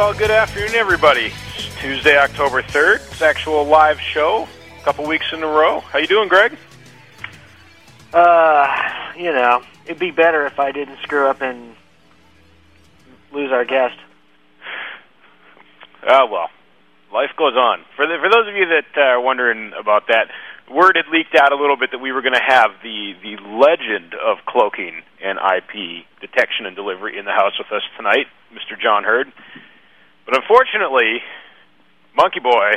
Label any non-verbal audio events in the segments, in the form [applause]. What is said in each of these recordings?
Well, good afternoon, everybody. It's Tuesday, October 3rd. It's actual live show. A couple weeks in a row. How you doing, Greg? Uh, you know, it'd be better if I didn't screw up and lose our guest. Ah, well, life goes on. For the, for those of you that uh, are wondering about that, word had leaked out a little bit that we were going to have the the legend of cloaking and IP detection and delivery in the house with us tonight, Mr. John Heard. But unfortunately, Monkey Boy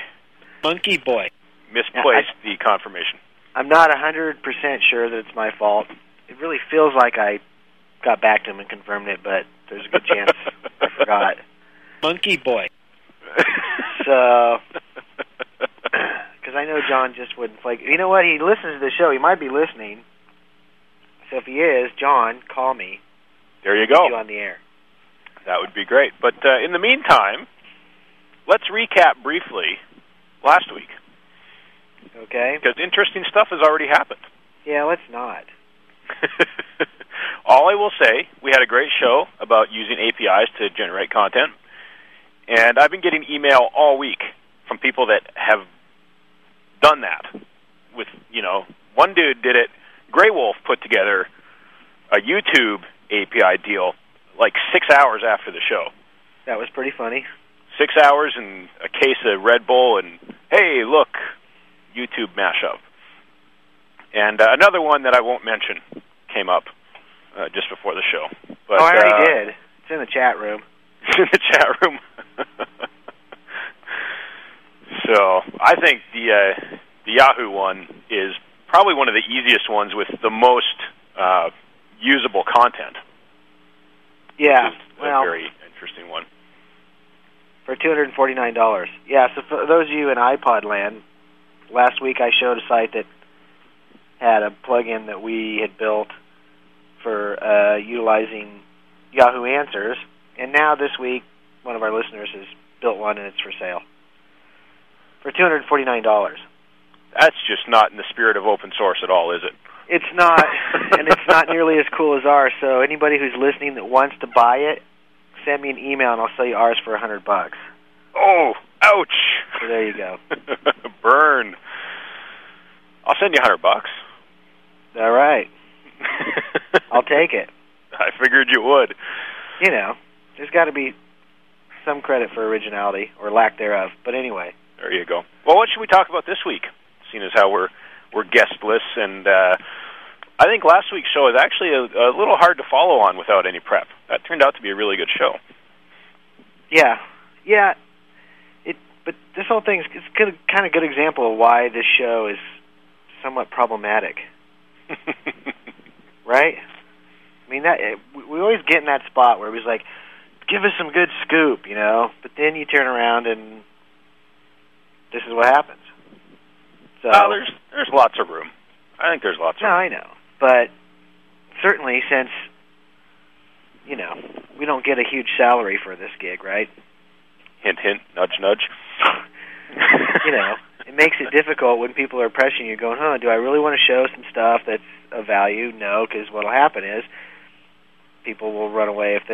Monkey boy. misplaced the confirmation. I'm not a hundred percent sure that it's my fault. It really feels like I got back to him and confirmed it, but there's a good chance I [laughs] forgot. Monkey boy. [laughs] So, [clears throat] because I know John just wouldn't flake. You know what? He listens to the show. He might be listening. So if he is, John, call me. there you go. You on the air. That would be great. But uh, in the meantime, let's recap briefly last week Okay. because interesting stuff has already happened. Yeah, let's not. [laughs] All I will say, we had a great show about using APIs to generate content, and I've been getting email all week from people that have done that. With you know, one dude did it. Grey Wolf put together a YouTube API deal like six hours after the show. That was pretty funny. Six hours and a case of Red Bull, and hey, look, YouTube mashup. And uh, another one that I won't mention came up uh, just before the show. But, oh, I already uh, did. It's in the chat room. [laughs] in the chat room. [laughs] so I think the uh, the Yahoo one is probably one of the easiest ones with the most uh, usable content. Yeah. Well, a very interesting one. for two hundred and forty nine dollars. Yeah, so for those of you in iPod land, last week I showed a site that had a plugin that we had built for uh, utilizing Yahoo Answers, and now this week one of our listeners has built one and it's for sale for two hundred forty nine dollars. That's just not in the spirit of open source at all, is it? It's not, [laughs] and it's not nearly as cool as ours. So anybody who's listening that wants to buy it, send me an email and I'll sell you ours for a hundred bucks. Oh, ouch! So there you go. [laughs] Burn. I'll send you a hundred bucks. All right, [laughs] I'll take it. I figured you would. You know, there's got to be some credit for originality or lack thereof. But anyway, There you go. Well, what should we talk about this week? Seeing as how we're we're guestless, and uh, I think last week's show is actually a, a little hard to follow on without any prep. That turned out to be a really good show. yeah, yeah. It, but this whole thing is it's good, kind of good example of why this show is somewhat problematic, [laughs] right? I mean that it, we we always get in that spot where it was like, give us some good scoop, you know. But then you turn around and this is what happens. So Well, there's there's lots of room. I think there's lots of no, room. I know, but certainly since you know we don't get a huge salary for this gig, right? Hint, hint, nudge, nudge. you know, [laughs] it makes it difficult when people are pressuring you, going, "Huh? Do I really want to show some stuff that's of value?" No, because what'll happen is people will run away if